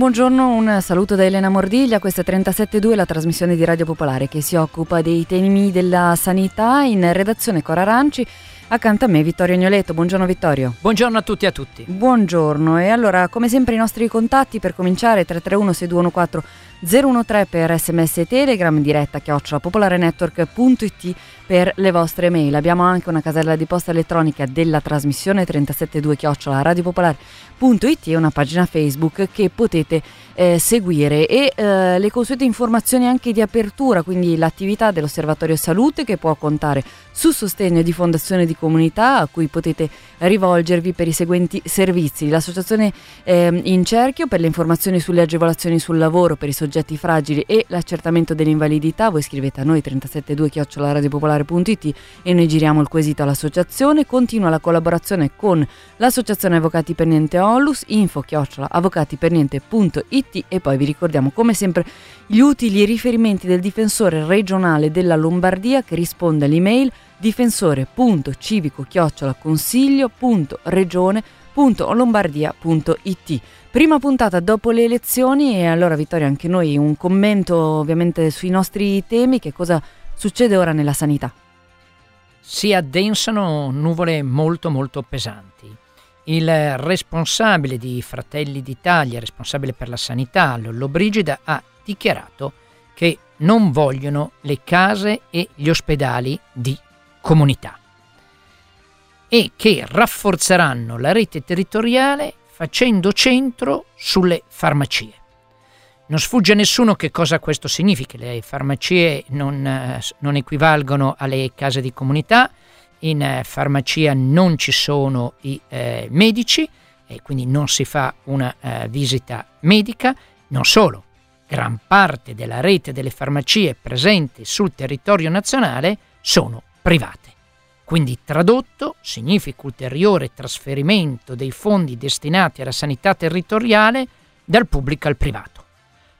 Buongiorno, un saluto da Elena Mordiglia, questa è 37.2, la trasmissione di Radio Popolare che si occupa dei temi della sanità in redazione Cora Aranci. Accanto a me Vittorio Agnoletto, buongiorno Vittorio. Buongiorno a tutti e a tutti. Buongiorno e allora come sempre i nostri contatti per cominciare 331 6214 013 per sms e telegram diretta chiocciola popolarenetwork.it per le vostre mail. Abbiamo anche una casella di posta elettronica della trasmissione 372 chiocciola radiopopolare.it e una pagina Facebook che potete eh, seguire e eh, le consuete informazioni anche di apertura, quindi l'attività dell'Osservatorio Salute che può contare su sostegno di fondazione di comunità a cui potete rivolgervi per i seguenti servizi. L'associazione eh, in cerchio per le informazioni sulle agevolazioni sul lavoro per i soggetti fragili e l'accertamento dell'invalidità. Voi scrivete a noi 372 chiocciolaradiopopolare.it e noi giriamo il quesito all'associazione. Continua la collaborazione con l'associazione Avvocati per Niente Onlus, info chiocciola avvocatiperniente.it e poi vi ricordiamo come sempre gli utili riferimenti del difensore regionale della Lombardia che risponde all'email difensore.civico-consiglio.regione.lombardia.it. Prima puntata dopo le elezioni e allora Vittorio anche noi un commento ovviamente sui nostri temi, che cosa succede ora nella sanità? Si addensano nuvole molto molto pesanti. Il responsabile di Fratelli d'Italia, responsabile per la sanità, Lollo Brigida, ha dichiarato che non vogliono le case e gli ospedali di comunità e che rafforzeranno la rete territoriale facendo centro sulle farmacie. Non sfugge a nessuno che cosa questo significa. Le farmacie non, eh, non equivalgono alle case di comunità, in eh, farmacia non ci sono i eh, medici e quindi non si fa una eh, visita medica. Non solo, gran parte della rete delle farmacie presenti sul territorio nazionale sono private. Quindi tradotto significa ulteriore trasferimento dei fondi destinati alla sanità territoriale dal pubblico al privato.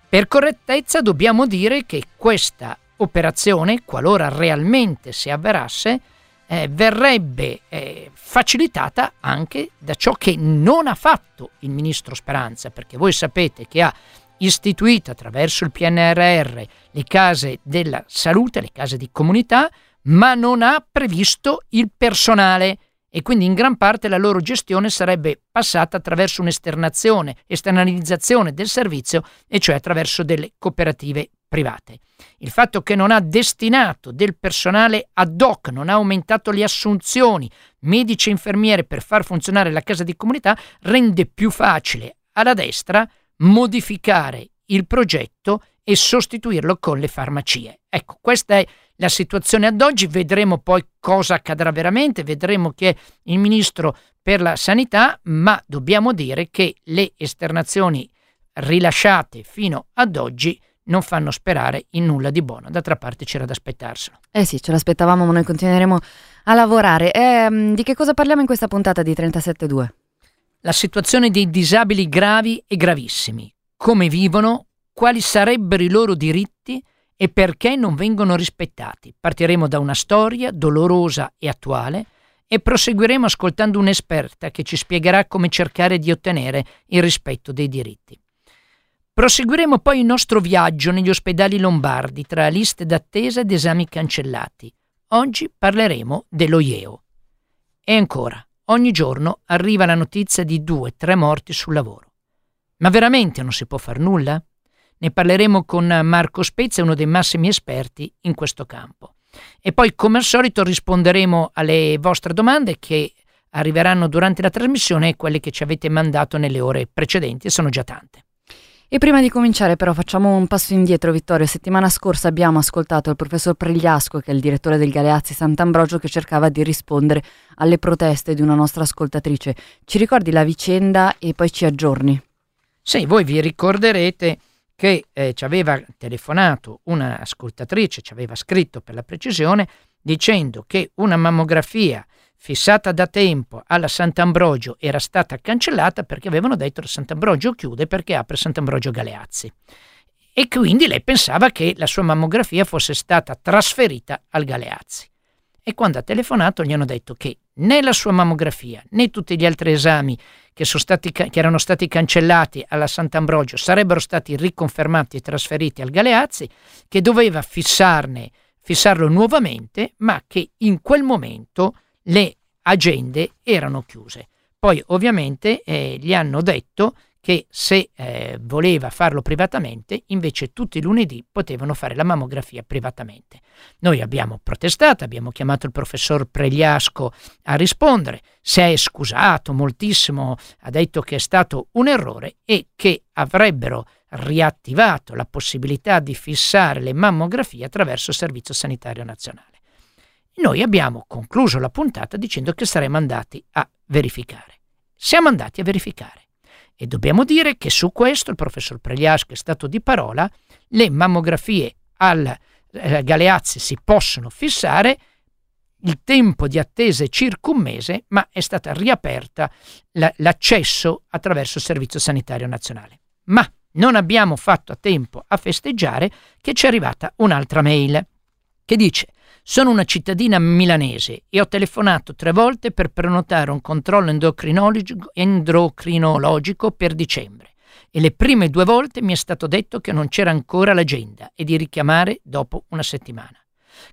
Per correttezza dobbiamo dire che questa operazione, qualora realmente si avverasse, eh, verrebbe eh, facilitata anche da ciò che non ha fatto il ministro Speranza, perché voi sapete che ha istituito attraverso il PNRR le case della salute, le case di comunità, ma non ha previsto il personale e quindi in gran parte la loro gestione sarebbe passata attraverso un'esternazione, esternalizzazione del servizio, e cioè attraverso delle cooperative private. Il fatto che non ha destinato del personale ad hoc, non ha aumentato le assunzioni, medici e infermiere per far funzionare la casa di comunità, rende più facile alla destra modificare il progetto e sostituirlo con le farmacie. Ecco, questa è la situazione ad oggi, vedremo poi cosa accadrà veramente, vedremo chi è il ministro per la sanità, ma dobbiamo dire che le esternazioni rilasciate fino ad oggi non fanno sperare in nulla di buono. D'altra parte c'era da aspettarselo. Eh sì, ce l'aspettavamo, ma noi continueremo a lavorare. Eh, di che cosa parliamo in questa puntata di 37.2? La situazione dei disabili gravi e gravissimi. Come vivono, quali sarebbero i loro diritti e perché non vengono rispettati. Partiremo da una storia dolorosa e attuale e proseguiremo ascoltando un'esperta che ci spiegherà come cercare di ottenere il rispetto dei diritti. Proseguiremo poi il nostro viaggio negli ospedali lombardi tra liste d'attesa ed esami cancellati. Oggi parleremo dello IEO. E ancora, ogni giorno arriva la notizia di due, tre morti sul lavoro. Ma veramente non si può far nulla? Ne parleremo con Marco Spezia, uno dei massimi esperti in questo campo. E poi, come al solito, risponderemo alle vostre domande che arriveranno durante la trasmissione e quelle che ci avete mandato nelle ore precedenti, e sono già tante. E prima di cominciare però facciamo un passo indietro Vittorio. Settimana scorsa abbiamo ascoltato il professor Pregliasco, che è il direttore del Galeazzi Sant'Ambrogio, che cercava di rispondere alle proteste di una nostra ascoltatrice. Ci ricordi la vicenda e poi ci aggiorni? Sì, voi vi ricorderete che eh, ci aveva telefonato un'ascoltatrice, ci aveva scritto per la precisione, dicendo che una mammografia fissata da tempo alla Sant'Ambrogio era stata cancellata perché avevano detto che Sant'Ambrogio chiude perché apre Sant'Ambrogio Galeazzi. E quindi lei pensava che la sua mammografia fosse stata trasferita al Galeazzi. E quando ha telefonato gli hanno detto che né la sua mammografia né tutti gli altri esami che, stati, che, erano stati cancellati alla Sant'Ambrogio sarebbero stati riconfermati e trasferiti al Galeazzi, che doveva fissarne, fissarlo nuovamente, ma che in quel momento le agende erano chiuse. Poi ovviamente eh, gli hanno detto che se eh, voleva farlo privatamente, invece tutti i lunedì potevano fare la mammografia privatamente. Noi abbiamo protestato, abbiamo chiamato il professor Pregliasco a rispondere, si è scusato moltissimo, ha detto che è stato un errore e che avrebbero riattivato la possibilità di fissare le mammografie attraverso il Servizio Sanitario Nazionale. Noi abbiamo concluso la puntata dicendo che saremmo andati a verificare. Siamo andati a verificare e dobbiamo dire che su questo il professor Pregliasco è stato di parola, le mammografie al eh, Galeazzi si possono fissare, il tempo di attesa è circa un mese, ma è stata riaperta la, l'accesso attraverso il Servizio Sanitario Nazionale. Ma non abbiamo fatto a tempo a festeggiare che ci è arrivata un'altra mail che dice sono una cittadina milanese e ho telefonato tre volte per prenotare un controllo endocrinologico, per dicembre e le prime due volte mi è stato detto che non c'era ancora l'agenda e di richiamare dopo una settimana.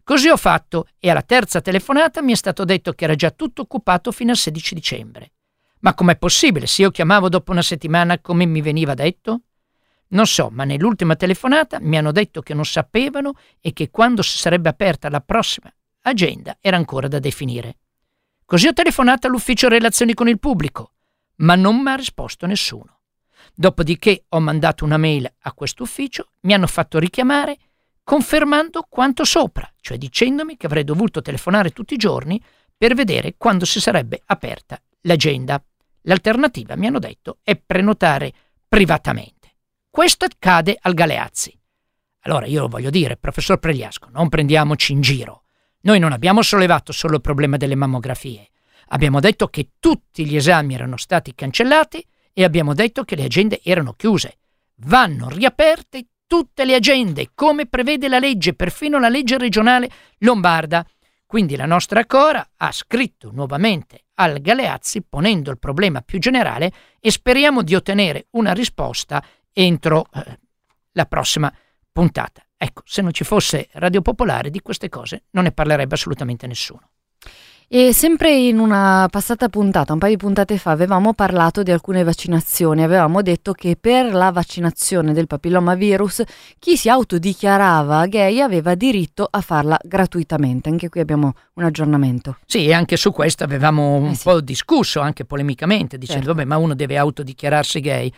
Così ho fatto e alla terza telefonata mi è stato detto che era già tutto occupato fino al 16 dicembre. Ma com'è possibile se io chiamavo dopo una settimana come mi veniva detto? Non so, ma nell'ultima telefonata mi hanno detto che non sapevano e che quando si sarebbe aperta la prossima agenda era ancora da definire. Così ho telefonato all'ufficio relazioni con il pubblico, ma non mi ha risposto nessuno. Dopodiché ho mandato una mail a questo ufficio, mi hanno fatto richiamare confermando quanto sopra, cioè dicendomi che avrei dovuto telefonare tutti i giorni per vedere quando si sarebbe aperta l'agenda. L'alternativa, mi hanno detto, è prenotare privatamente. Questo accade al Galeazzi. Allora io lo voglio dire, professor Pregliasco, non prendiamoci in giro. Noi non abbiamo sollevato solo il problema delle mammografie. Abbiamo detto che tutti gli esami erano stati cancellati e abbiamo detto che le agende erano chiuse. Vanno riaperte tutte le agende, come prevede la legge, perfino la legge regionale lombarda. Quindi la nostra Cora ha scritto nuovamente al Galeazzi ponendo il problema più generale e speriamo di ottenere una risposta entro eh, la prossima puntata. Ecco, se non ci fosse Radio Popolare di queste cose non ne parlerebbe assolutamente nessuno. E sempre in una passata puntata, un paio di puntate fa, avevamo parlato di alcune vaccinazioni. Avevamo detto che per la vaccinazione del papillomavirus chi si autodichiarava gay aveva diritto a farla gratuitamente. Anche qui abbiamo un aggiornamento. Sì, e anche su questo avevamo un eh sì. po' discusso, anche polemicamente, dicendo certo. vabbè, ma uno deve autodichiararsi gay.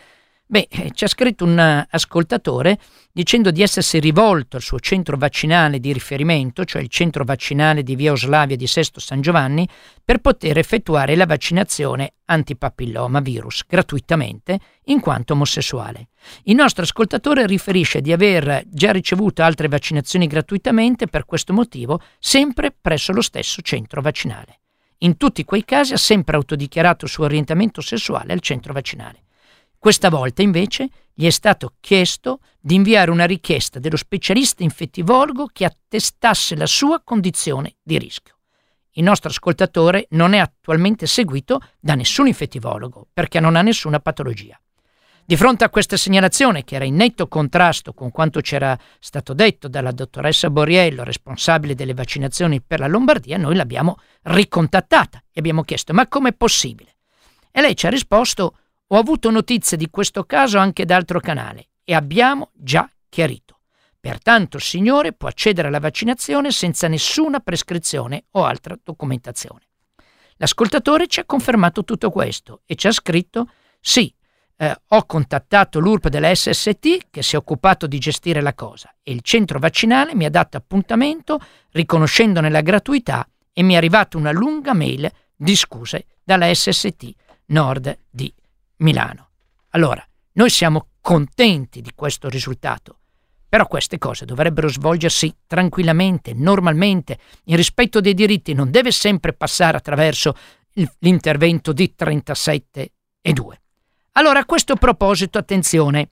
Beh, eh, ci ha scritto un eh, ascoltatore dicendo di essersi rivolto al suo centro vaccinale di riferimento, cioè il centro vaccinale di Via Oslavia di Sesto San Giovanni, per poter effettuare la vaccinazione antipapilloma virus gratuitamente in quanto omosessuale. Il nostro ascoltatore riferisce di aver già ricevuto altre vaccinazioni gratuitamente per questo motivo, sempre presso lo stesso centro vaccinale. In tutti quei casi ha sempre autodichiarato il suo orientamento sessuale al centro vaccinale. Questa volta invece gli è stato chiesto di inviare una richiesta dello specialista infettivologo che attestasse la sua condizione di rischio. Il nostro ascoltatore non è attualmente seguito da nessun infettivologo perché non ha nessuna patologia. Di fronte a questa segnalazione, che era in netto contrasto con quanto c'era stato detto dalla dottoressa Boriello, responsabile delle vaccinazioni per la Lombardia, noi l'abbiamo ricontattata e abbiamo chiesto ma com'è possibile? E lei ci ha risposto ho avuto notizie di questo caso anche da altro canale e abbiamo già chiarito. Pertanto il signore può accedere alla vaccinazione senza nessuna prescrizione o altra documentazione. L'ascoltatore ci ha confermato tutto questo e ci ha scritto sì, eh, ho contattato l'URP della SST che si è occupato di gestire la cosa e il centro vaccinale mi ha dato appuntamento riconoscendone la gratuità e mi è arrivata una lunga mail di scuse dalla SST Nord di Milano. Allora, noi siamo contenti di questo risultato, però queste cose dovrebbero svolgersi tranquillamente, normalmente, in rispetto dei diritti, non deve sempre passare attraverso l'intervento di 37 e 2. Allora, a questo proposito, attenzione,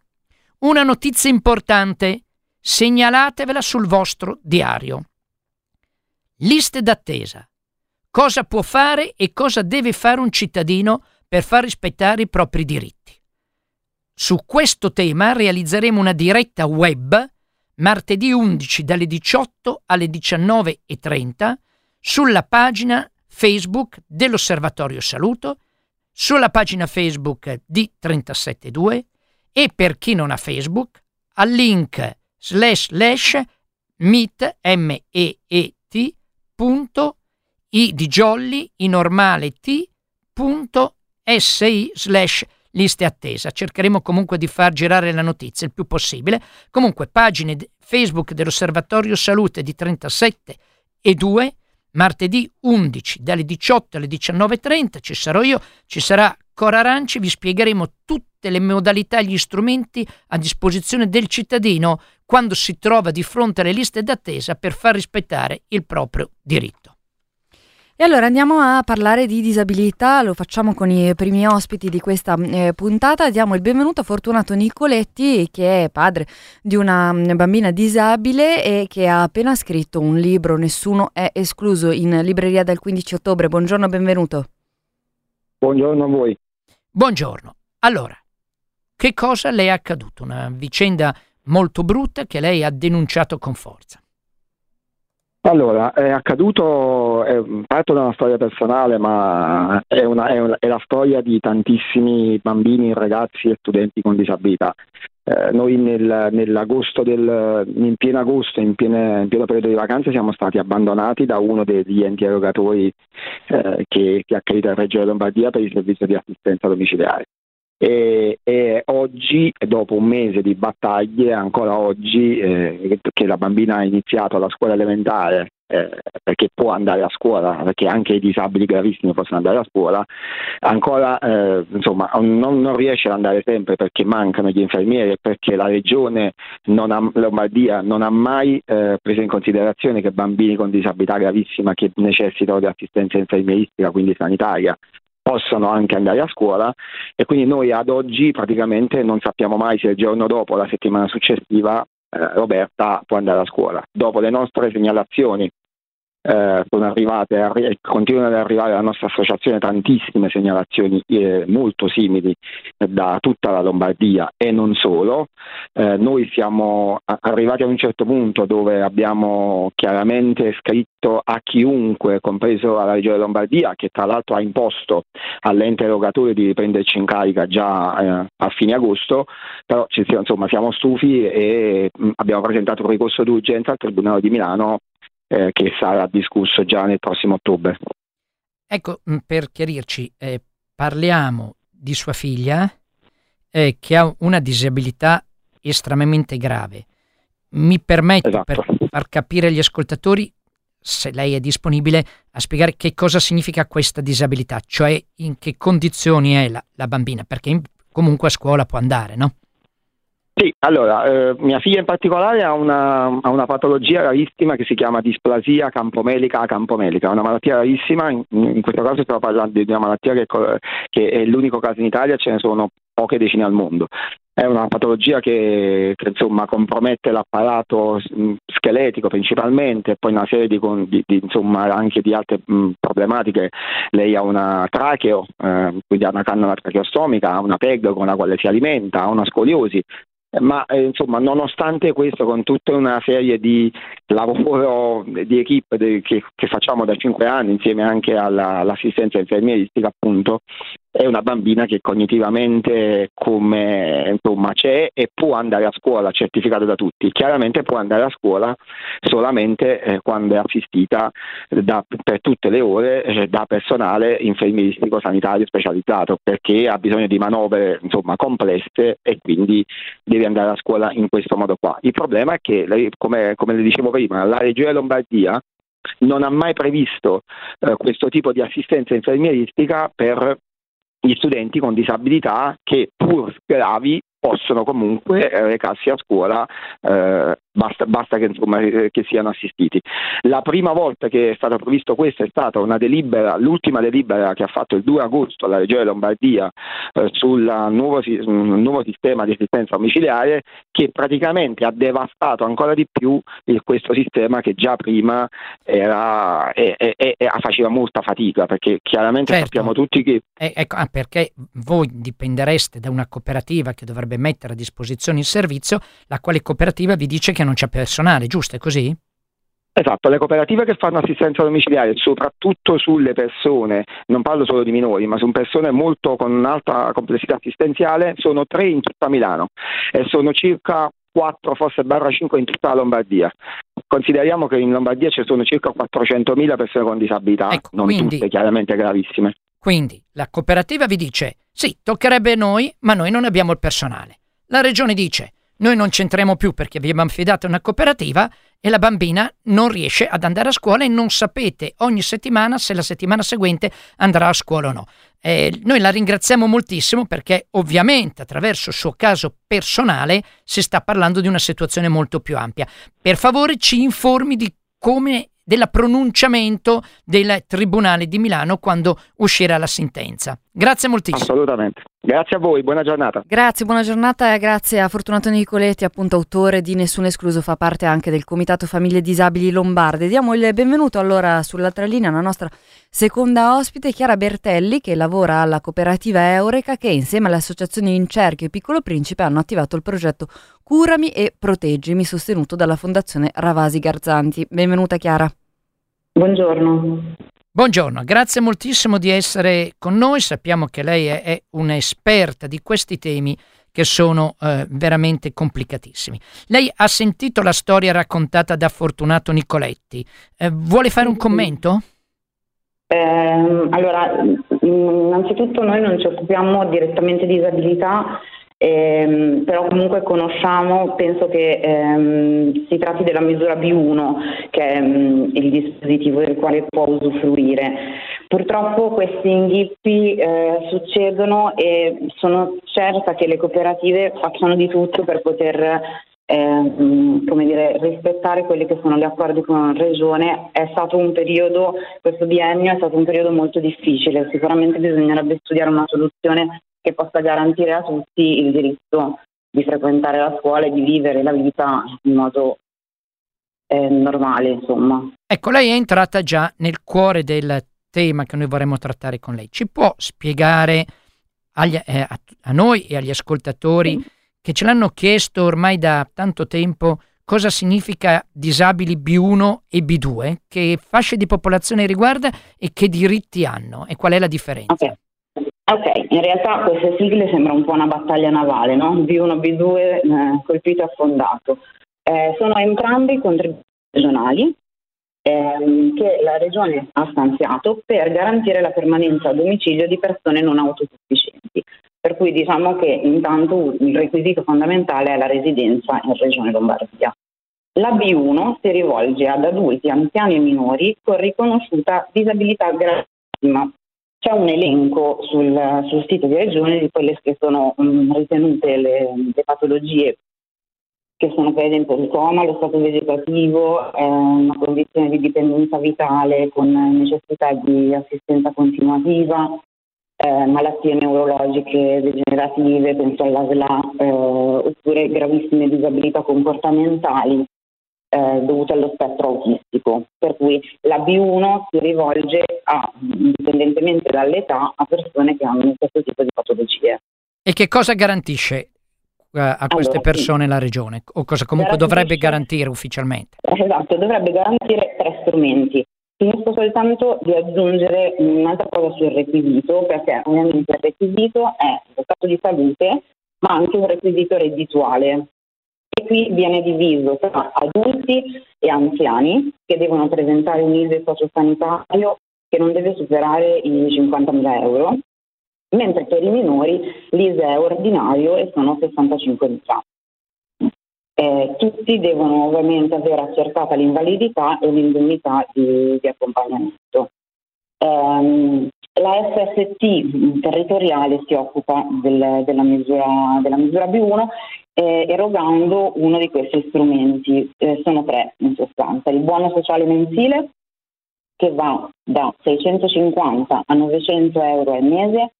una notizia importante, segnalatevela sul vostro diario. Liste d'attesa. Cosa può fare e cosa deve fare un cittadino per far rispettare i propri diritti. Su questo tema realizzeremo una diretta web martedì 11 dalle 18 alle 19.30 sulla pagina Facebook dell'Osservatorio Saluto, sulla pagina Facebook di 372 e per chi non ha Facebook al link slash slash meet m e normale t si slash liste attesa. Cercheremo comunque di far girare la notizia il più possibile. Comunque, pagine Facebook dell'Osservatorio Salute di 37 e 2, martedì 11 dalle 18 alle 19.30 ci sarò io, ci sarà Cora Aranci, vi spiegheremo tutte le modalità e gli strumenti a disposizione del cittadino quando si trova di fronte alle liste d'attesa per far rispettare il proprio diritto. E allora andiamo a parlare di disabilità, lo facciamo con i primi ospiti di questa eh, puntata. Diamo il benvenuto a Fortunato Nicoletti, che è padre di una mm, bambina disabile e che ha appena scritto un libro, Nessuno è escluso, in libreria dal 15 ottobre. Buongiorno, benvenuto. Buongiorno a voi. Buongiorno. Allora, che cosa le è accaduto? Una vicenda molto brutta che lei ha denunciato con forza. Allora, è accaduto, è, parto da una storia personale, ma è, una, è, una, è, la storia di tantissimi bambini, ragazzi e studenti con disabilità. Eh, noi nel, nell'agosto del, in pieno agosto, in, piene, in, pieno periodo di vacanze, siamo stati abbandonati da uno degli enti erogatori eh, che, che accredita il Reggio Lombardia per il servizio di assistenza domiciliare. E, e, oggi, dopo un mese di battaglie, ancora oggi eh, che la bambina ha iniziato la scuola elementare, eh, perché può andare a scuola, perché anche i disabili gravissimi possono andare a scuola, ancora eh, insomma, non, non, riesce ad andare sempre perché mancano gli infermieri e perché la regione non ha, Lombardia non ha mai eh, preso in considerazione che bambini con disabilità gravissima che necessitano di assistenza infermieristica, quindi sanitaria, possono anche andare a scuola e quindi noi ad oggi praticamente non sappiamo mai se il giorno dopo, la settimana successiva, eh, Roberta può andare a scuola. Dopo le nostre segnalazioni eh, sono arrivate, arri- continuano ad arrivare alla nostra associazione tantissime segnalazioni eh, molto simili da tutta la Lombardia e non solo. Eh, noi siamo arrivati a un certo punto dove abbiamo chiaramente scritto a chiunque, compreso la Regione Lombardia, che tra l'altro ha imposto all'ente erogatore di riprenderci in carica già eh, a fine agosto, però insomma, siamo stufi e mh, abbiamo presentato un ricorso d'urgenza al Tribunale di Milano eh, che sarà discusso già nel prossimo ottobre. Ecco, mm, per chiarirci, eh, parliamo di sua figlia eh, che ha una disabilità estremamente grave. Mi permetto, esatto. per far capire agli ascoltatori, se lei è disponibile, a spiegare che cosa significa questa disabilità, cioè in che condizioni è la, la bambina, perché comunque a scuola può andare, no? Sì, allora, eh, mia figlia in particolare ha una, ha una, patologia rarissima che si chiama displasia campomelica a campomelica, una malattia rarissima, in, in questo caso stiamo parlando di una malattia che, che, è l'unico caso in Italia, ce ne sono poche decine al mondo. È una patologia che, che insomma, compromette l'apparato scheletico principalmente, e poi una serie di, di, di insomma, anche di altre mh, problematiche. Lei ha una tracheo, eh, quindi ha una cannola tracheostomica, ha una PEG con la quale si alimenta, ha una scoliosi, ma eh, insomma nonostante questo con tutta una serie di lavoro di equip che, che, facciamo da cinque anni insieme anche alla, all'assistenza infermieristica appunto è una bambina che cognitivamente come, insomma, c'è e può andare a scuola, certificato da tutti. Chiaramente può andare a scuola solamente eh, quando è assistita da, per tutte le ore eh, da personale infermieristico sanitario specializzato, perché ha bisogno di manovre insomma, complesse e quindi deve andare a scuola in questo modo qua. Il problema è che, come, come le dicevo prima, la Regione Lombardia non ha mai previsto eh, questo tipo di assistenza infermieristica per gli studenti con disabilità che pur gravi possono comunque recarsi a scuola, eh, basta, basta che, insomma, eh, che, siano assistiti. La prima volta che è stato previsto questo è stata una delibera, l'ultima delibera che ha fatto il 2 agosto la Regione Lombardia eh, sul nuovo, nuovo, sistema di assistenza domiciliare che praticamente ha devastato ancora di più il, questo sistema che già prima era, e, e, e, faceva molta fatica perché chiaramente certo. sappiamo tutti che... Ecco, ah, perché voi dipendereste da una cooperativa che dovrebbe mettere a disposizione il servizio, la quale cooperativa vi dice che non c'è personale, giusto? È così? Esatto, le cooperative che fanno assistenza domiciliare, soprattutto sulle persone, non parlo solo di minori, ma su persone molto con un'alta complessità assistenziale, sono tre in tutta Milano e sono circa 4, forse barra 5 in tutta la Lombardia. Consideriamo che in Lombardia ci sono circa 400.000 persone con disabilità, ecco, non quindi, tutte chiaramente gravissime. Quindi la cooperativa vi dice sì, toccherebbe a noi, ma noi non abbiamo il personale. La regione dice noi non c'entriamo più perché vi abbiamo affidato una cooperativa e la bambina non riesce ad andare a scuola e non sapete ogni settimana se la settimana seguente andrà a scuola o no. Eh, noi la ringraziamo moltissimo perché ovviamente attraverso il suo caso personale si sta parlando di una situazione molto più ampia. Per favore ci informi di come del pronunciamento del Tribunale di Milano quando uscirà la sentenza. Grazie moltissimo. Assolutamente. Grazie a voi, buona giornata. Grazie, buona giornata e grazie a Fortunato Nicoletti, appunto autore di Nessuno Escluso, fa parte anche del Comitato Famiglie Disabili Lombarde. Diamo il benvenuto allora sull'altra linea alla nostra seconda ospite, Chiara Bertelli, che lavora alla cooperativa Eureka, che insieme alle associazioni Incerchio e Piccolo Principe hanno attivato il progetto Curami e Proteggimi, sostenuto dalla Fondazione Ravasi Garzanti. Benvenuta Chiara. Buongiorno. Buongiorno, grazie moltissimo di essere con noi. Sappiamo che lei è, è un'esperta di questi temi che sono eh, veramente complicatissimi. Lei ha sentito la storia raccontata da Fortunato Nicoletti. Eh, vuole fare un commento? Eh, allora, innanzitutto noi non ci occupiamo direttamente di disabilità, Ehm, però comunque conosciamo, penso che ehm, si tratti della misura B1, che è ehm, il dispositivo del quale può usufruire. Purtroppo questi inghippi eh, succedono e sono certa che le cooperative facciano di tutto per poter eh, come dire, rispettare quelli che sono gli accordi con la regione. È stato un periodo, questo biennio è stato un periodo molto difficile, sicuramente bisognerebbe studiare una soluzione che possa garantire a tutti il diritto di frequentare la scuola e di vivere la vita in modo eh, normale, insomma. Ecco, lei è entrata già nel cuore del tema che noi vorremmo trattare con lei. Ci può spiegare agli, eh, a, a, noi e agli ascoltatori sì. che ce l'hanno chiesto ormai da tanto tempo cosa significa disabili B1 e B2, che fasce di popolazione riguarda e che diritti hanno e qual è la differenza? Okay. Ok, in realtà queste sigle sembra un po' una battaglia navale, no? B1, B2, eh, colpito e affondato. Eh, sono entrambi contributi regionali ehm, che la Regione ha stanziato per garantire la permanenza a domicilio di persone non autosufficienti. Per cui diciamo che intanto il requisito fondamentale è la residenza in Regione Lombardia. La B1 si rivolge ad adulti, anziani e minori con riconosciuta disabilità gravissima c'è un elenco sul, sul, sito di Regione di quelle che sono um, ritenute le, le, patologie che sono per esempio il coma, lo stato vegetativo, eh, una condizione di dipendenza vitale con necessità di assistenza continuativa, eh, malattie neurologiche degenerative, penso all'ASLA, eh, oppure gravissime disabilità comportamentali eh, dovute allo spettro autistico, per cui la B1 si rivolge a, indipendentemente dall'età a persone che hanno questo tipo di patologie. E che cosa garantisce uh, a queste allora, persone sì. la regione o cosa comunque dovrebbe garantire ufficialmente? Esatto, dovrebbe garantire tre strumenti. Finisco soltanto di aggiungere un'altra cosa sul requisito, perché ovviamente il requisito è lo stato di salute, ma anche un requisito reddituale e qui viene diviso tra adulti e anziani che devono presentare un ISE sociosanitario che non deve superare i 50.000 euro, mentre per i minori l'ISE è ordinario e sono 65.000. Eh, tutti devono ovviamente avere accertata l'invalidità e l'indennità di, di accompagnamento. Eh, La SST territoriale si occupa del, della, misura, della, misura, B1 eh, erogando uno di questi strumenti, eh, sono tre in sostanza, il buono sociale mensile che va da 650 a 900 euro al mese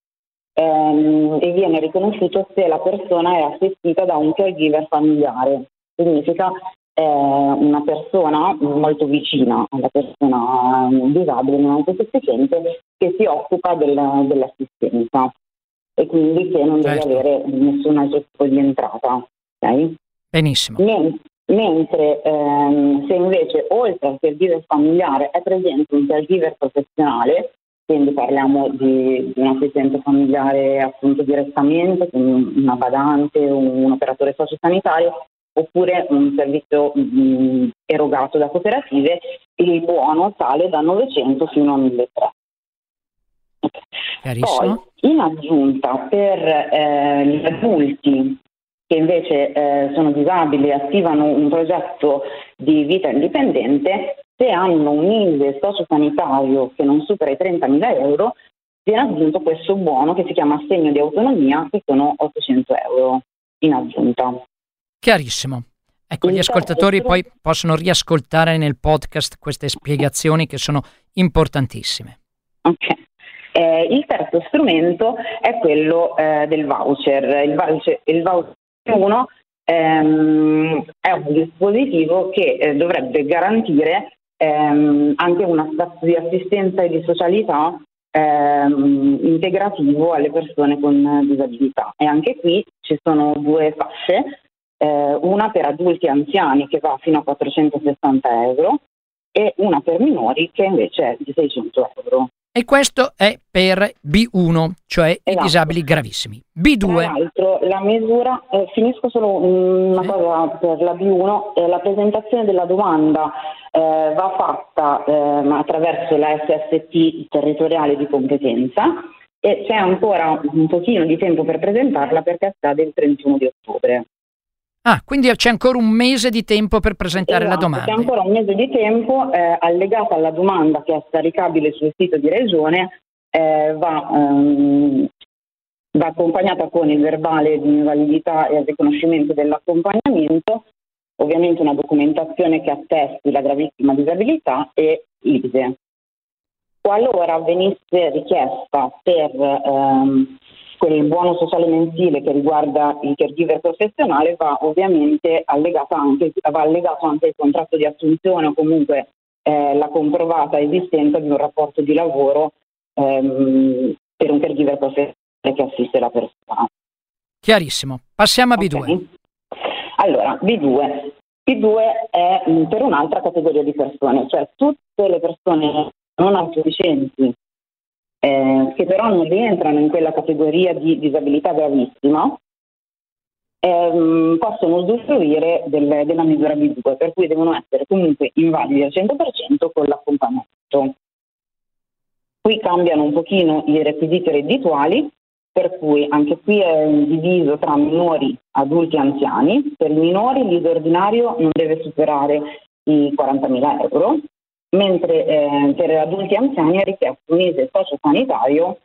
ehm, e viene riconosciuto se la persona è assistita da un caregiver familiare. Significa eh, una persona molto vicina alla persona ehm, disabile, non autosufficiente, che si occupa del, dell'assistenza e quindi che non certo. deve avere nessun altro tipo di entrata. Okay? Benissimo. Men- mentre ehm, se invece oltre al caregiver familiare è presente un caregiver professionale, quindi parliamo di, di, un assistente familiare appunto direttamente, una badante, un, un operatore sociosanitario, oppure un servizio mh, erogato da cooperative, il buono sale da 900 fino a 1300. Poi, in aggiunta per eh, gli adulti che invece eh, sono disabili e attivano un progetto di vita indipendente, se hanno un ISE sociosanitario che non supera i 30.000 euro, viene aggiunto questo buono che si chiama assegno di autonomia, che sono 800 euro in aggiunta. Chiarissimo. Ecco, gli ascoltatori poi possono riascoltare nel podcast queste spiegazioni che sono importantissime. Ok. Eh, il terzo strumento è quello eh, del voucher. Il voucher, il voucher 1 ehm, è un dispositivo che eh, dovrebbe garantire ehm, anche un aspetto di assistenza e di socialità ehm, integrativo alle persone con disabilità. E anche qui ci sono due fasce, eh, una per adulti anziani che va fino a 460 euro e una per minori che invece è di 600 euro. E questo è per B1, cioè esatto. i disabili gravissimi. B2. Tra l'altro, la misura, eh, finisco solo una sì. cosa per la B1, eh, la presentazione della domanda eh, va fatta ehm, attraverso la SST territoriale di competenza e c'è ancora un pochino di tempo per presentarla perché scade il 31 di ottobre. Ah, quindi c'è ancora un mese di tempo per presentare esatto, la domanda. C'è ancora un mese di tempo, eh, allegata alla domanda che è scaricabile sul sito di Regione, eh, va, um, va, accompagnata con il verbale di invalidità e il riconoscimento dell'accompagnamento, ovviamente una documentazione che attesti la gravissima disabilità e l'ISE. Qualora venisse richiesta per um, quel buono sociale mensile che riguarda il caregiver professionale va ovviamente allegato anche, va allegato anche il contratto di assunzione o comunque eh, la comprovata esistenza di un rapporto di lavoro ehm, per un caregiver professionale che assiste la persona. Chiarissimo. Passiamo a B2. Okay. Allora, B2. B2 è mm, per un'altra categoria di persone, cioè tutte le persone non autosufficienti eh, che però non rientrano in quella categoria di disabilità gravissima, ehm, possono usufruire del, della misura B2, per cui devono essere comunque invalidi al 100% con l'accompagnamento. Qui cambiano un pochino i requisiti reddituali, per cui anche qui è diviso tra minori, adulti e anziani. Per i minori l'ISO ordinario non deve superare i 40.000 euro, mentre eh, per adulti anziani è richiesto un ISE sociosanitario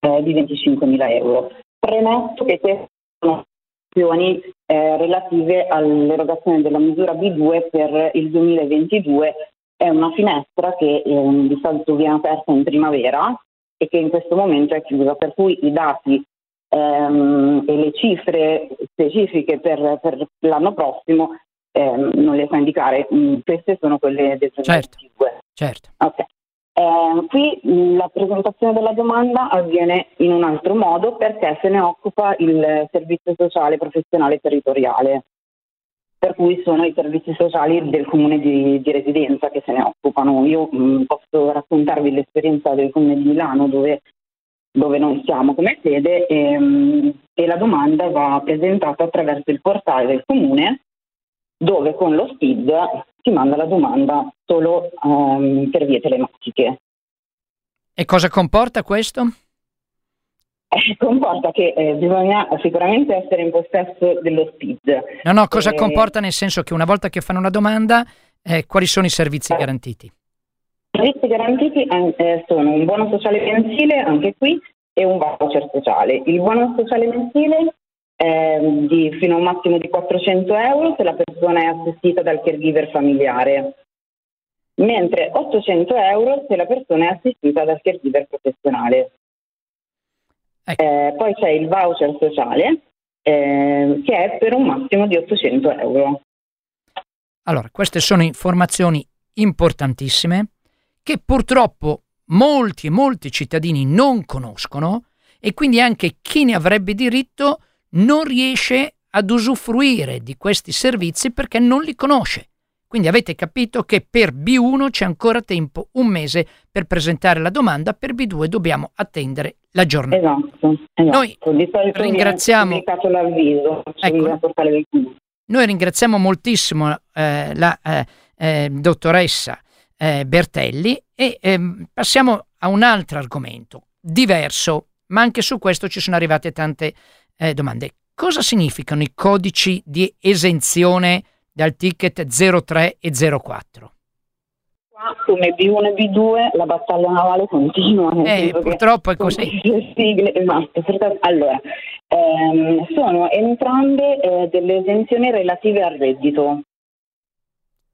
eh, di 25.000 euro. Premetto che queste sono azioni eh, relative all'erogazione della misura B2 per il 2022. È una finestra che ehm, di solito viene aperta in primavera e che in questo momento è chiusa, per cui i dati ehm, e le cifre specifiche per, per l'anno prossimo eh, non le so indicare, mm, queste sono quelle del 2022. Certo, certo. Okay. Eh, qui la presentazione della domanda avviene in un altro modo perché se ne occupa il servizio sociale professionale territoriale, per cui sono i servizi sociali del comune di, di residenza che se ne occupano. Io mh, mm, posso raccontarvi l'esperienza del comune di Milano dove, dove noi siamo come sede e, mh, e la domanda va presentata attraverso il portale del comune dove con lo SPID si manda la domanda solo um, per vie telematiche. E cosa comporta questo? Eh, comporta che eh, bisogna sicuramente essere in possesso dello SPID. No, no, cosa eh, comporta nel senso che una volta che fanno una domanda, eh, quali sono i servizi garantiti? servizi garantiti eh, sono un buono sociale mensile, anche qui, e un voucher sociale. Il buono sociale mensile è di, fino a un massimo di 400 euro se la persona è assistita dal caregiver familiare, mentre 800 euro se la persona è assistita dal caregiver professionale. Ecco. Eh, poi c'è il voucher sociale eh, che è per un massimo di 800 euro. Allora, queste sono informazioni importantissime che purtroppo molti e molti cittadini non conoscono e quindi anche chi ne avrebbe diritto non riesce ad usufruire di questi servizi perché non li conosce. Quindi avete capito che per B1 c'è ancora tempo, un mese, per presentare la domanda, per B2 dobbiamo attendere la giornata. Esatto, esatto. Noi ringraziamo... Ecco. Noi ringraziamo moltissimo eh, la eh, eh, dottoressa eh, Bertelli e ehm, passiamo a un altro argomento, diverso, ma anche su questo ci sono arrivate tante eh, domande. Cosa significano i codici di esenzione dal ticket 03 e 04? come B1 e B2 la battaglia navale continua. Eh, purtroppo è così. Sigle, esatto. Allora, ehm, sono entrambe eh, delle esenzioni relative al reddito.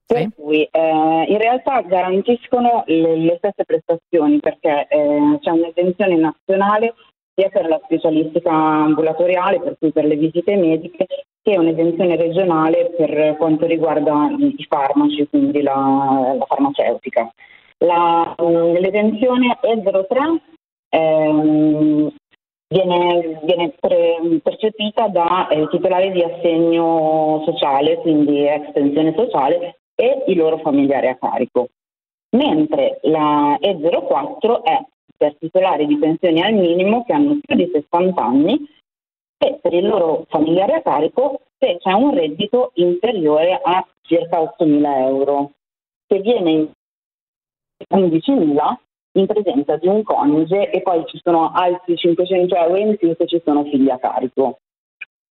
Per sì. cui eh, in realtà garantiscono le, le stesse prestazioni perché eh, c'è un'esenzione nazionale sia per la specialistica ambulatoriale, per cui per le visite mediche, che un'esenzione regionale per quanto riguarda i farmaci, quindi la, la farmaceutica. La, l'esenzione E03 ehm, viene, viene pre, percepita da eh, titolari di assegno sociale, quindi ex sociale, e i loro familiari a carico, mentre la E04 è per titolari di pensioni al minimo che hanno più di 60 anni e per il loro familiare a carico se c'è un reddito inferiore a circa 8.000 euro, che viene in 15.000 in presenza di un coniuge e poi ci sono altri 500 euro in più se ci sono figli a carico.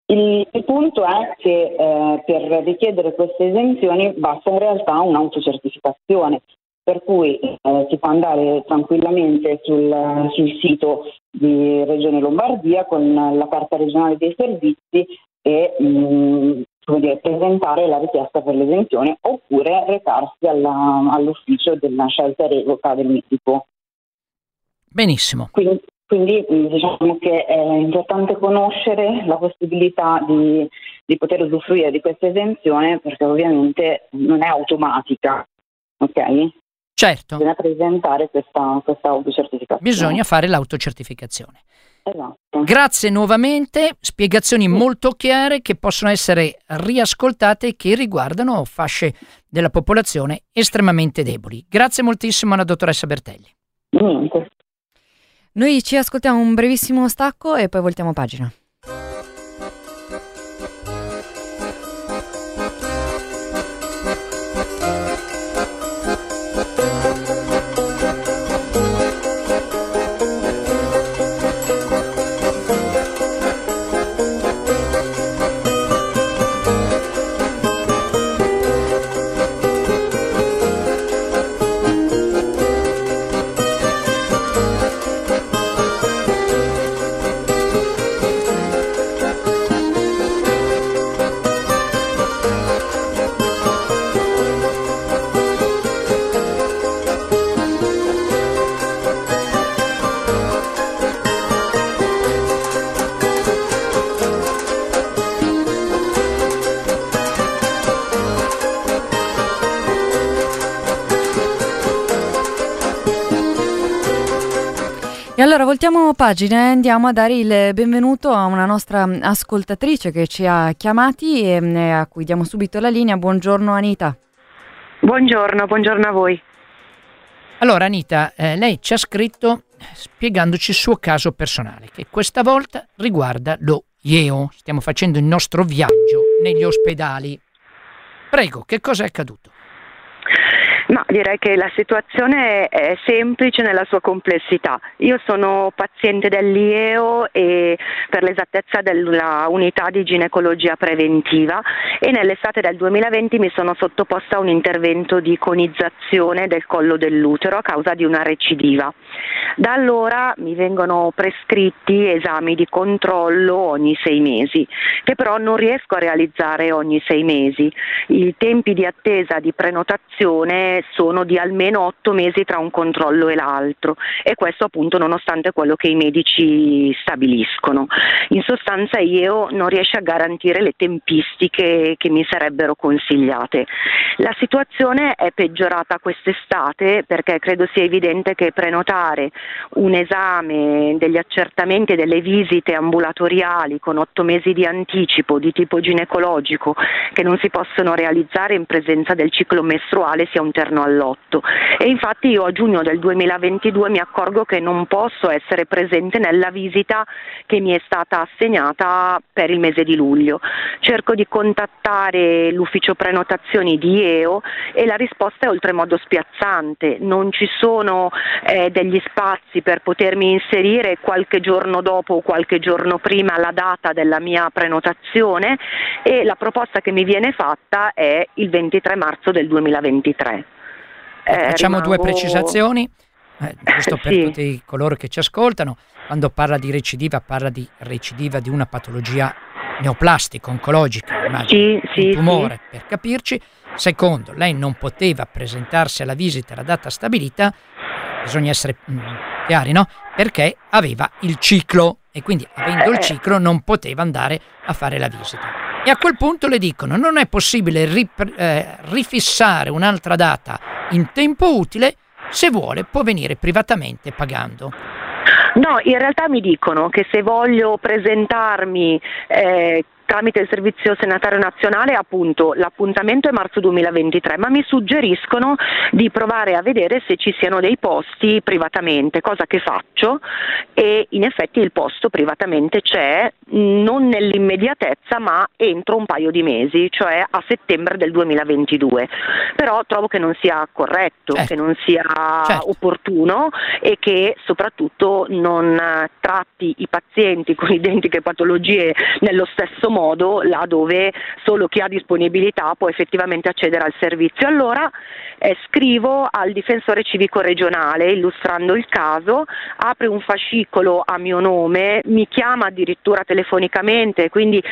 Il, il punto è che eh, per richiedere queste esenzioni basta in realtà un'autocertificazione, per cui eh, si può andare tranquillamente sul, sul, sito di Regione Lombardia con la carta regionale dei servizi e mh, mm, dire, presentare la richiesta per l'esenzione oppure recarsi alla, all'ufficio della scelta revoca del medico. Benissimo. Quindi, quindi diciamo che è importante conoscere la possibilità di, di, poter usufruire di questa esenzione perché ovviamente non è automatica. Ok? Certo. Bisogna presentare questa, questa autocertificazione. Bisogna fare l'autocertificazione. Esatto. Grazie nuovamente, spiegazioni sì. molto chiare che possono essere riascoltate e che riguardano fasce della popolazione estremamente deboli. Grazie moltissimo alla dottoressa Bertelli. Niente. Noi ci ascoltiamo un brevissimo stacco e poi voltiamo pagina. Voltiamo pagina e andiamo a dare il benvenuto a una nostra ascoltatrice che ci ha chiamati e mm, a cui diamo subito la linea. Buongiorno Anita. Buongiorno, buongiorno a voi. Allora Anita, eh, lei ci ha scritto spiegandoci il suo caso personale, che questa volta riguarda lo IEO. Stiamo facendo il nostro viaggio negli ospedali. Prego, che cosa è accaduto? Ma direi che la situazione è semplice nella sua complessità. Io sono paziente dell'IEO e per l'esattezza della unità di ginecologia preventiva e nell'estate del 2020 mi sono sottoposta a un intervento di conizzazione del collo dell'utero a causa di una recidiva. Da allora mi vengono prescritti esami di controllo ogni sei mesi, che però non riesco a realizzare ogni sei mesi. I tempi di attesa di prenotazione sono di almeno otto mesi tra un controllo e l'altro e questo appunto nonostante quello che i medici stabiliscono. In sostanza io non riesco a garantire le tempistiche che mi sarebbero consigliate. La situazione è peggiorata quest'estate perché credo sia evidente che prenotare un esame degli accertamenti e delle visite ambulatoriali con otto mesi di anticipo di tipo ginecologico che non si possono realizzare in presenza del ciclo mestruale sia un terno all'otto. E infatti io a giugno del 2022 mi accorgo che non posso essere presente nella visita che mi è stata assegnata per il mese di luglio. Cerco di contattare l'ufficio prenotazioni di EO e la risposta è oltremodo spiazzante. Non ci sono eh, degli spazi per potermi inserire qualche giorno dopo o qualche giorno prima la data della mia prenotazione e la proposta che mi viene fatta è il 23 marzo del 2023. Eh, Facciamo rimango... due precisazioni, eh, giusto per sì. tutti coloro che ci ascoltano. Quando parla di recidiva, parla di recidiva di una patologia neoplastica, oncologica, immagino, sì, sì, tumore, per capirci. Secondo, lei non poteva presentarsi alla visita alla data stabilita, bisogna essere mm, chiari, no? Perché aveva il ciclo e quindi avendo il eh. ciclo non poteva andare a fare la visita. E a quel punto le dicono non è possibile rip- eh, rifissare un'altra data in tempo utile, se vuole può venire privatamente pagando. No, in realtà mi dicono che se voglio presentarmi eh, tramite il servizio sanitario nazionale appunto l'appuntamento è marzo 2023, ma mi suggeriscono di provare a vedere se ci siano dei posti privatamente, cosa che faccio e in effetti il posto privatamente c'è non nell'immediatezza ma entro un paio di mesi, cioè a settembre del 2022. Però trovo che non sia corretto, certo. che non sia certo. opportuno e che soprattutto non tratti i pazienti con identiche patologie nello stesso modo modo là dove solo chi ha disponibilità può effettivamente accedere al servizio. Allora eh, scrivo al difensore civico regionale illustrando il caso, apre un fascicolo a mio nome, mi chiama addirittura telefonicamente, quindi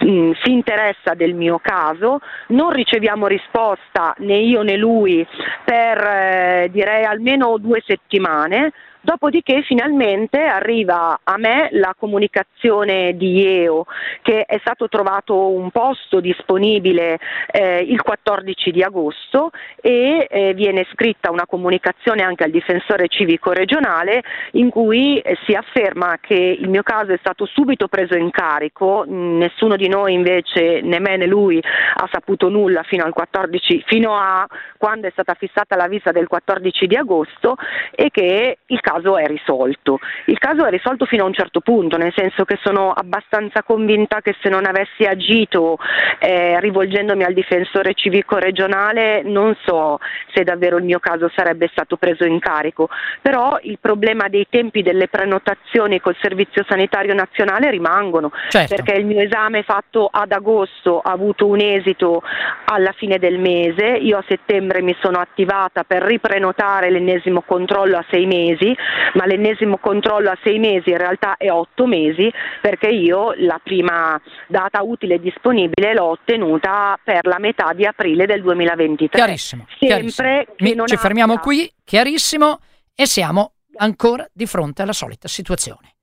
mh, mm, si interessa del mio caso, non riceviamo risposta né io né lui per eh, direi almeno due settimane. Dopodiché finalmente arriva a me la comunicazione di IEO che è stato trovato un posto disponibile eh, il 14 di agosto e eh, viene scritta una comunicazione anche al difensore civico regionale in cui eh, si afferma che il mio caso è stato subito preso in carico, nessuno di noi invece né me né lui ha saputo nulla fino al 14 fino a quando è stata fissata la vista del 14 di agosto e che il caso caso è risolto. Il caso è risolto fino a un certo punto, nel senso che sono abbastanza convinta che se non avessi agito eh, rivolgendomi al difensore civico regionale non so se davvero il mio caso sarebbe stato preso in carico, però il problema dei tempi delle prenotazioni col Servizio Sanitario Nazionale rimangono, certo. perché il mio esame fatto ad agosto ha avuto un esito alla fine del mese, io a settembre mi sono attivata per riprenotare l'ennesimo controllo a sei mesi, ma l'ennesimo controllo a sei mesi in realtà è otto mesi perché io la prima data utile disponibile l'ho ottenuta per la metà di aprile del 2023. Chiarissimo. Sempre chiarissimo. ci fermiamo qui, chiarissimo, e siamo ancora di fronte alla solita situazione.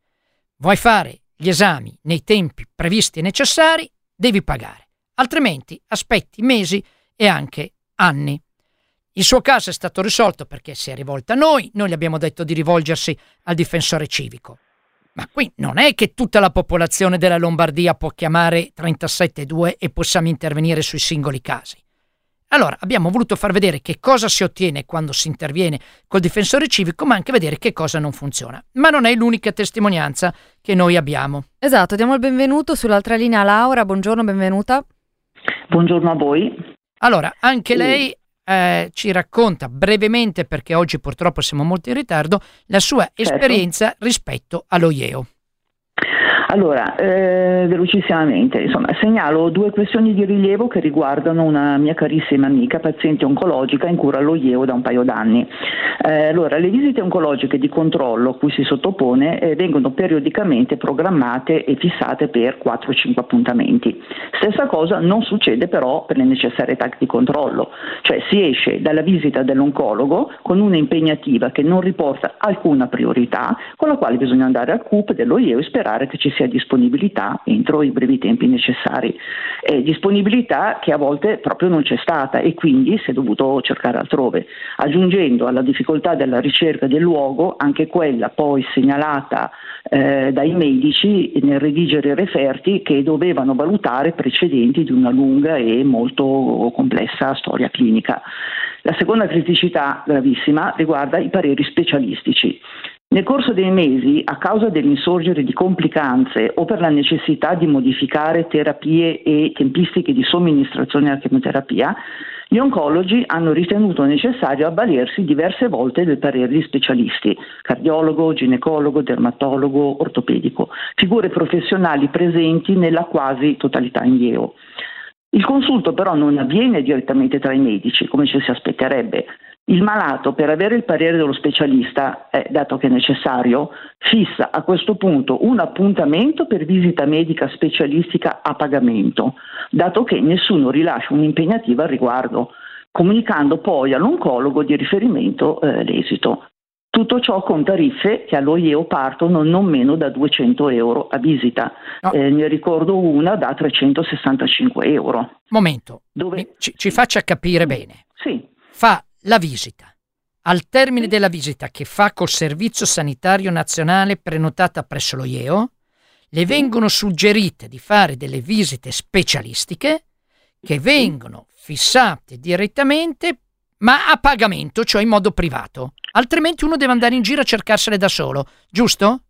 Vuoi fare gli esami nei tempi previsti e necessari, devi pagare, altrimenti aspetti mesi e anche anni. Il suo caso è stato risolto perché si è rivolta a noi, noi gli abbiamo detto di rivolgersi al difensore civico. Ma qui non è che tutta la popolazione della Lombardia può chiamare 372 e possiamo intervenire sui singoli casi. Allora abbiamo voluto far vedere che cosa si ottiene quando si interviene col difensore civico, ma anche vedere che cosa non funziona. Ma non è l'unica testimonianza che noi abbiamo. Esatto, diamo il benvenuto sull'altra linea Laura, buongiorno, benvenuta. Buongiorno a voi. Allora, anche lei eh, ci racconta brevemente, perché oggi purtroppo siamo molto in ritardo, la sua Certo. esperienza rispetto allo IEO. Allora, eh, velocissimamente, insomma, segnalo due questioni di rilievo che riguardano una mia carissima amica, paziente oncologica in cura allo IEO da un paio d'anni. Eh, allora, le visite oncologiche di controllo a cui si sottopone eh, vengono periodicamente programmate e fissate per 4-5 appuntamenti. Stessa cosa non succede però per le necessarie tac di controllo, cioè si esce dalla visita dell'oncologo con una impegnativa che non riporta alcuna priorità, con la quale bisogna andare al CUP dello IEO e sperare che ci sia disponibilità entro i brevi tempi necessari. Eh, disponibilità che a volte proprio non c'è stata e quindi si è dovuto cercare altrove, aggiungendo alla difficoltà della ricerca del luogo anche quella poi segnalata eh, dai medici nel redigere i referti che dovevano valutare precedenti di una lunga e molto complessa storia clinica. La seconda criticità gravissima riguarda i pareri specialistici. Nel corso dei mesi, a causa dell'insorgere di complicanze o per la necessità di modificare terapie e tempistiche di somministrazione della chemoterapia, gli oncologi hanno ritenuto necessario avvalersi diverse volte del parere di specialisti, cardiologo, ginecologo, dermatologo, ortopedico, figure professionali presenti nella quasi totalità in IEO. Il consulto però non avviene direttamente tra i medici, come ci si aspetterebbe. Il malato, per avere il parere dello specialista, eh, dato che è necessario, fissa a questo punto un appuntamento per visita medica specialistica a pagamento, dato che nessuno rilascia un'impegnativa al riguardo, comunicando poi all'oncologo di riferimento eh, l'esito. Tutto ciò con tariffe che all'OIEO partono non meno da 200 euro a visita. No. Eh, ne ricordo una da 365 euro. Momento, Dove... ci, ci faccia capire bene. Sì, Fa la visita. Al termine della visita che fa col Servizio Sanitario Nazionale prenotata presso lo IEO, le vengono suggerite di fare delle visite specialistiche che vengono fissate direttamente ma a pagamento, cioè in modo privato. Altrimenti uno deve andare in giro a cercarsele da solo, giusto?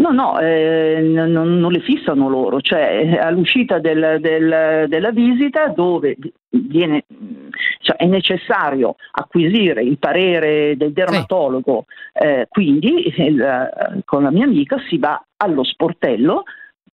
No, no, eh, non, non le fissano loro, cioè eh, all'uscita del- del- della visita dove viene, cioè, è necessario acquisire il parere del dermatologo, eh, quindi il- con la mia amica si va allo sportello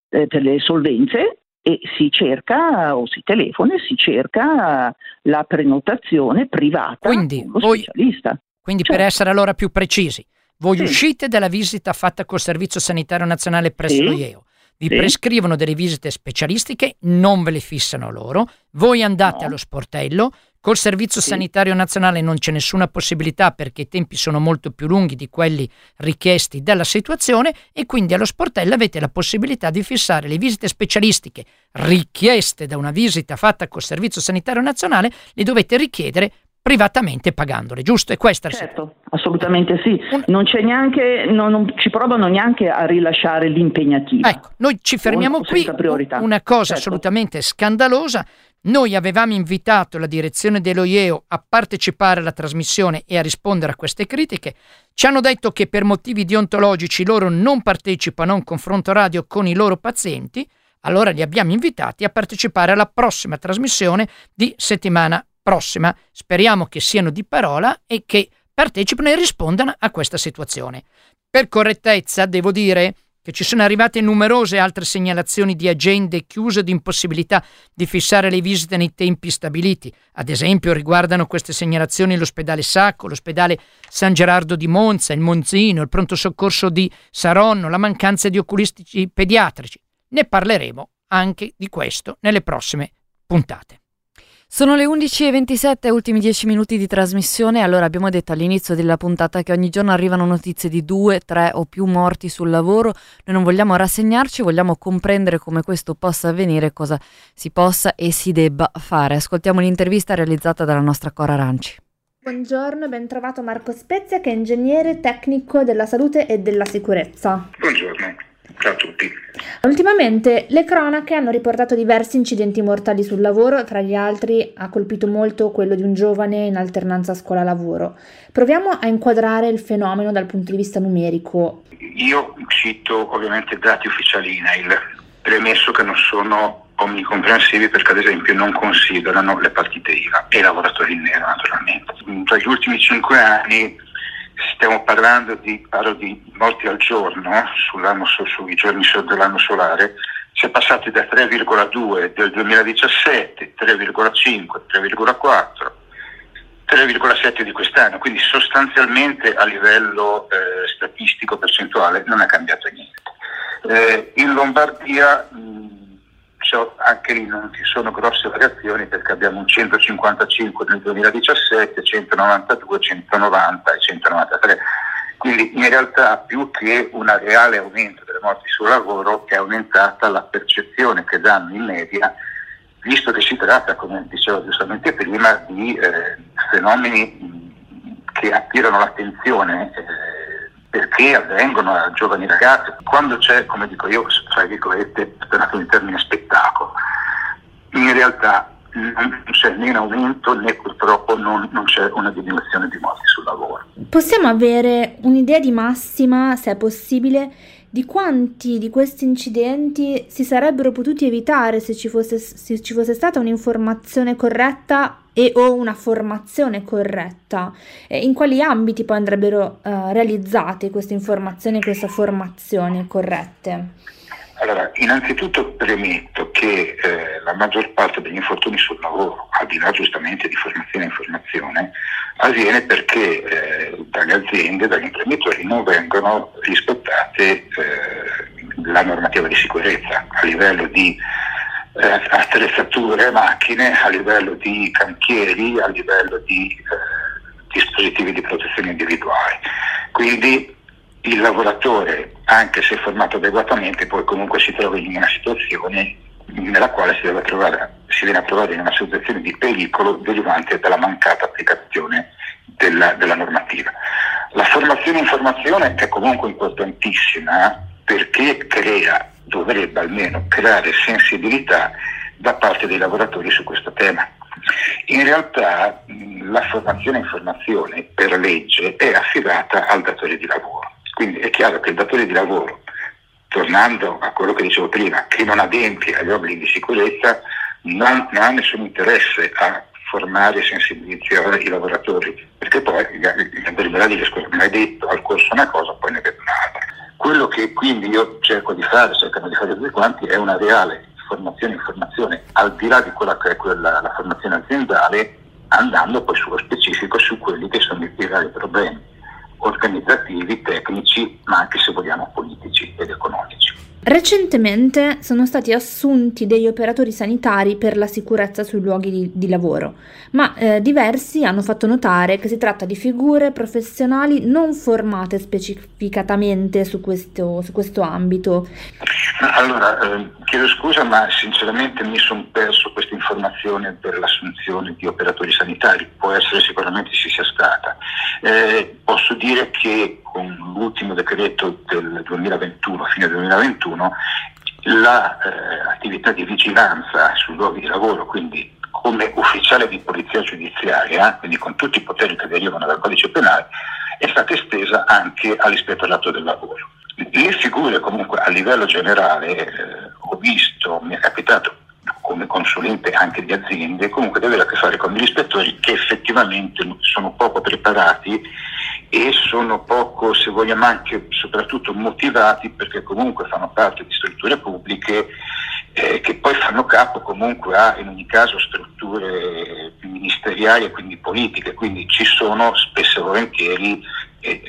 eh, per le solvenze e si cerca o si telefona e si cerca la prenotazione privata Quindi con lo voi- specialista. Quindi per Certo. essere allora più precisi, voi Sì. uscite dalla visita fatta col Servizio Sanitario Nazionale presso Sì. lo IEO, vi Sì. prescrivono delle visite specialistiche, non ve le fissano loro, voi andate No. allo sportello, col Servizio Sì. Sanitario Nazionale non c'è nessuna possibilità perché i tempi sono molto più lunghi di quelli richiesti dalla situazione e quindi allo sportello avete la possibilità di fissare le visite specialistiche richieste da una visita fatta col Servizio Sanitario Nazionale, le dovete richiedere privatamente pagandole, giusto? E questa Certo, assolutamente sì. Non c'è neanche, non, non ci provano neanche a rilasciare l'impegnativa. Ecco, noi ci fermiamo qui. priorità. Una cosa Certo. assolutamente scandalosa. Noi avevamo invitato la direzione dell'OIEO a partecipare alla trasmissione e a rispondere a queste critiche. Ci hanno detto che per motivi deontologici loro non partecipano a un confronto radio con i loro pazienti. Allora li abbiamo invitati a partecipare alla prossima trasmissione di settimana prossima. Speriamo che siano di parola e che partecipino e rispondano a questa situazione. Per correttezza devo dire che ci sono arrivate numerose altre segnalazioni di agende chiuse di impossibilità di fissare le visite nei tempi stabiliti. Ad esempio riguardano queste segnalazioni l'ospedale Sacco, l'ospedale San Gerardo di Monza, il Monzino, il pronto soccorso di Saronno, la mancanza di oculistici pediatrici. Ne parleremo anche di questo nelle prossime puntate. Sono le 11.27, ultimi 10 minuti di trasmissione. Allora abbiamo detto all'inizio della puntata che ogni giorno arrivano notizie di due, tre o più morti sul lavoro. Noi non vogliamo rassegnarci, vogliamo comprendere come questo possa avvenire, cosa si possa e si debba fare. Ascoltiamo l'intervista realizzata dalla nostra Cora Aranci. Buongiorno e ben trovato Marco Spezia che è ingegnere tecnico della salute e della sicurezza. Buongiorno, ciao a tutti. Ultimamente le cronache hanno riportato diversi incidenti mortali sul lavoro, tra gli altri ha colpito molto quello di un giovane in alternanza scuola-lavoro. Proviamo a inquadrare il fenomeno dal punto di vista numerico. Io cito ovviamente dati ufficiali INAIL, premesso che non sono omnicomprensivi perché ad esempio non considerano le partite IVA e i lavoratori in nero naturalmente. Tra gli ultimi cinque anni stiamo parlando di, parlo di morti al giorno sui giorni dell'anno solare, si è passati da 3,2 del 2017, 3,5, 3,4, 3,7 di quest'anno, quindi sostanzialmente a livello eh, statistico percentuale non è cambiato niente. Eh, in Lombardia mh, cioè, anche lì non ci sono grosse variazioni perché abbiamo un 155 nel 2017, 192, 190 e 193. Quindi in realtà più che un reale aumento delle morti sul lavoro è aumentata la percezione che danno in media, visto che si tratta, come dicevo giustamente prima, di eh, fenomeni che attirano l'attenzione. Eh, perché avvengono a giovani ragazzi. Quando c'è, come dico io, tra virgolette, tornato in termine spettacolo, in realtà non c'è né un aumento né purtroppo non, non, c'è una diminuzione di morti sul lavoro. Possiamo avere un'idea di massima, se è possibile, di quanti di questi incidenti si sarebbero potuti evitare se ci fosse, se ci fosse stata un'informazione corretta e o una formazione corretta? E in quali ambiti poi andrebbero uh, realizzate queste informazioni e questa formazione corrette? Allora, innanzitutto premetto che eh, la maggior parte degli infortuni sul lavoro, al di là giustamente di formazione e informazione, avviene perché eh, dalle aziende, dagli imprenditori non vengono rispettate eh, la normativa di sicurezza a livello di eh, attrezzature, macchine, a livello di cantieri, a livello di eh, dispositivi di protezione individuale. Quindi il lavoratore, anche se formato adeguatamente, poi comunque si trova in una situazione nella quale si, trovare, si viene a trovare in una situazione di pericolo derivante dalla mancata applicazione della, della normativa. La formazione e informazione è comunque importantissima perché crea dovrebbe almeno creare sensibilità da parte dei lavoratori su questo tema. In realtà la formazione e informazione per legge è affidata al datore di lavoro, quindi è chiaro che il datore di lavoro, tornando a quello che dicevo prima, che non adempie agli obblighi di sicurezza, non, non ha nessun interesse a formare e sensibilizzare i lavoratori, perché poi andrebbe a dire scusa, mi hai detto al corso una cosa, poi ne vedo un'altra. Quello che quindi io cerco di fare, cercano di fare tutti quanti, è una reale formazione informazione al di là di quella che è quella, la formazione aziendale, andando poi sullo specifico su quelli che sono i reali problemi organizzativi, tecnici, ma anche se vogliamo politici ed economici. Recentemente sono stati assunti degli operatori sanitari per la sicurezza sui luoghi di, di lavoro, ma eh, diversi hanno fatto notare che si tratta di figure professionali non formate specificatamente su questo, su questo ambito. Allora, eh, chiedo scusa, ma sinceramente mi sono perso questa informazione per l'assunzione di operatori sanitari, può essere sicuramente ci sia stata. Eh, posso dire che con l'ultimo decreto del 2021, fine 2021, l'attività eh, di vigilanza sui luoghi di lavoro, quindi come ufficiale di polizia giudiziaria, quindi con tutti i poteri che derivano dal codice penale, è stata estesa anche all'ispettorato del lavoro. Le figure comunque a livello generale, eh, ho visto, mi è capitato come consulente anche di aziende, comunque di avere a che fare con degli ispettori che effettivamente sono poco preparati e sono poco, se vogliamo anche soprattutto motivati perché comunque fanno parte di strutture pubbliche eh, che poi fanno capo comunque a in ogni caso strutture ministeriali e quindi politiche, quindi ci sono spesso e volentieri, eh,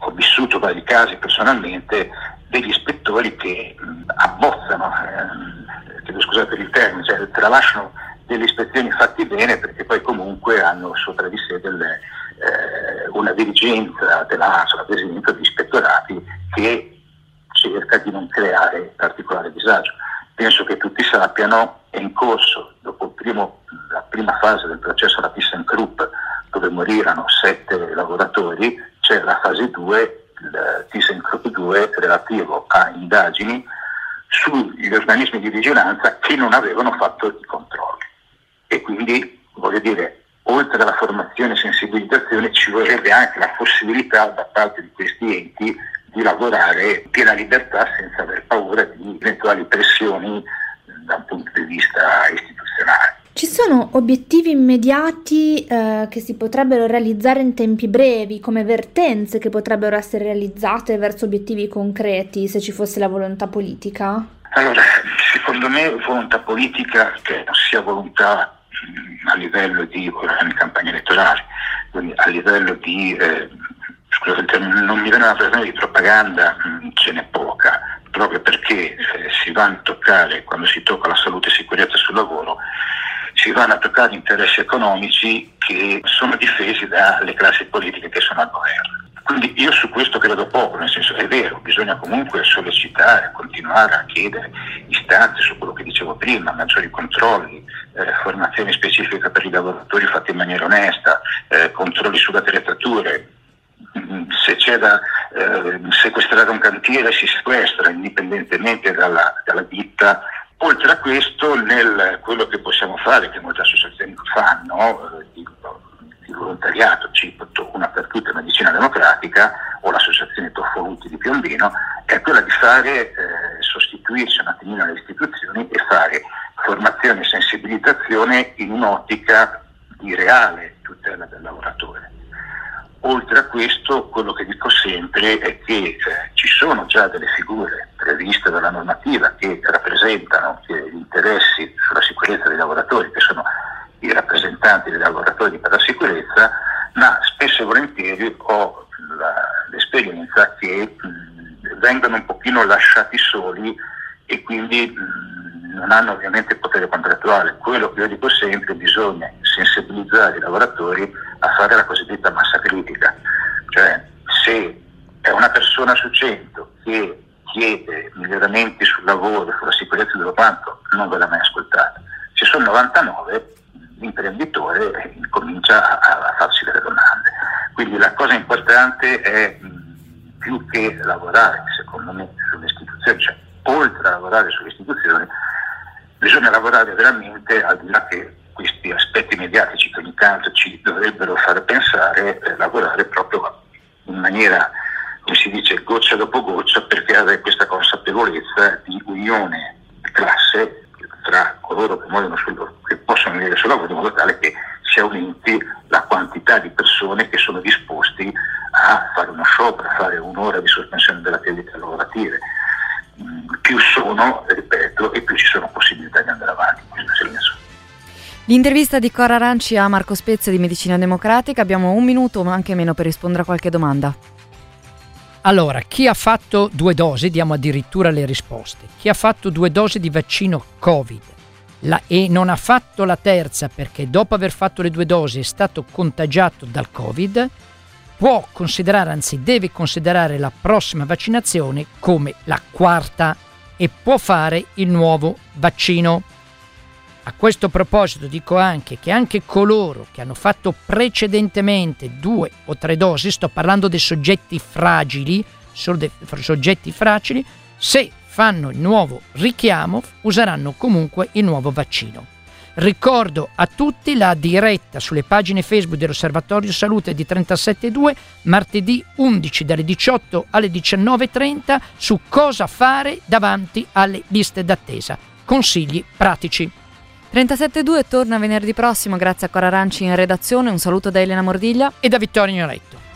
ho, vissuto vari casi personalmente, degli ispettori che abbozzano, eh, chiedo scusa per il termine, cioè tralasciano delle ispezioni fatte bene perché poi comunque hanno sopra di sé delle eh, una dirigenza dell'ASL, ad esempio, di ispettorati che cerca di non creare particolare disagio. Penso che tutti sappiano, è in corso, dopo primo, la prima fase del processo alla ThyssenKrupp, dove morirono sette lavoratori, c'è la fase 2, il ThyssenKrupp 2, relativo a indagini sugli organismi di vigilanza che non avevano fatto i controlli. E quindi, voglio dire, oltre alla formazione e sensibilizzazione ci vorrebbe anche la possibilità da parte di questi enti di lavorare piena libertà senza aver paura di eventuali pressioni da un punto di vista istituzionale. Ci sono obiettivi immediati eh, che si potrebbero realizzare in tempi brevi, come vertenze che potrebbero essere realizzate verso obiettivi concreti se ci fosse la volontà politica? Allora, secondo me volontà politica che non sia volontà a livello di, campagna elettorale, quindi a livello di, eh, scusate, non mi viene una pressione di propaganda, mh, ce n'è poca, proprio perché eh, si vanno a toccare, quando si tocca la salute e sicurezza sul lavoro, si vanno a toccare interessi economici che sono difesi dalle classi politiche che sono al governo. Quindi io su questo credo poco, nel senso è vero, bisogna comunque sollecitare, continuare a chiedere istanze su quello che dicevo prima, maggiori controlli, eh, formazione specifica per i lavoratori fatti in maniera onesta, eh, controlli sulle attrezzature. Mm, se c'è da eh, sequestrare un cantiere si sequestra indipendentemente dalla, dalla ditta Oltre a questo, nel quello che possiamo fare, che molte associazioni fanno, eh, di, volontariato, cito una per tutte Medicina Democratica o l'associazione Tofoluti di Piombino, è quella di fare, eh, sostituirsi un attimino alle istituzioni e fare formazione e sensibilizzazione in un'ottica di reale tutela del lavoratore. Oltre a questo, quello che dico sempre è che eh, ci sono già delle figure previste dalla normativa che rappresentano gli interessi sulla sicurezza dei lavoratori, che sono i rappresentanti dei lavoratori per la sicurezza, ma spesso e volentieri ho la, l'esperienza che mh, vengono un pochino lasciati soli e quindi mh, non hanno ovviamente potere contrattuale. Quello che io dico sempre è che bisogna sensibilizzare i lavoratori a fare la cosiddetta massa critica, cioè se è una persona su cento che chiede miglioramenti sul lavoro, sulla sicurezza del quanto, non verrà mai ascoltata. Se sono 99, l'imprenditore comincia a, a farsi delle domande. Quindi la cosa importante è più che lavorare, secondo me, sulle istituzioni, cioè oltre a lavorare sulle istituzioni, bisogna lavorare veramente al di là che questi aspetti mediatici che ogni tanto ci dovrebbero far pensare, eh, lavorare proprio in maniera, come si dice, goccia dopo goccia per creare questa consapevolezza di unione di classe tra coloro che, sul, che possono venire sul lavoro in modo tale che sia aumenti la quantità di persone che sono disposti a fare uno sciopero, a fare un'ora di sospensione L'intervista di Cora Aranci a Marco Spezia di Medicina Democratica. Abbiamo un minuto, ma anche meno, per rispondere a qualche domanda. Allora, chi ha fatto due dosi, diamo addirittura le risposte. Chi ha fatto due dosi di vaccino Covid la, e non ha fatto la terza perché dopo aver fatto le due dosi è stato contagiato dal Covid, può considerare, anzi deve considerare la prossima vaccinazione come la quarta e può fare il nuovo vaccino. A questo proposito dico anche che anche coloro che hanno fatto precedentemente due o tre dosi, sto parlando dei soggetti fragili, soggetti fragili, se fanno il nuovo richiamo useranno comunque il nuovo vaccino. Ricordo a tutti la diretta sulle pagine Facebook dell'Osservatorio Salute di 37.2 martedì 11 dalle 18 alle 19.30 su cosa fare davanti alle liste d'attesa. Consigli pratici. 37.2 torna venerdì prossimo grazie a Cora Aranci in redazione. Un saluto da Elena Mordiglia e da Vittorio Ignoretto.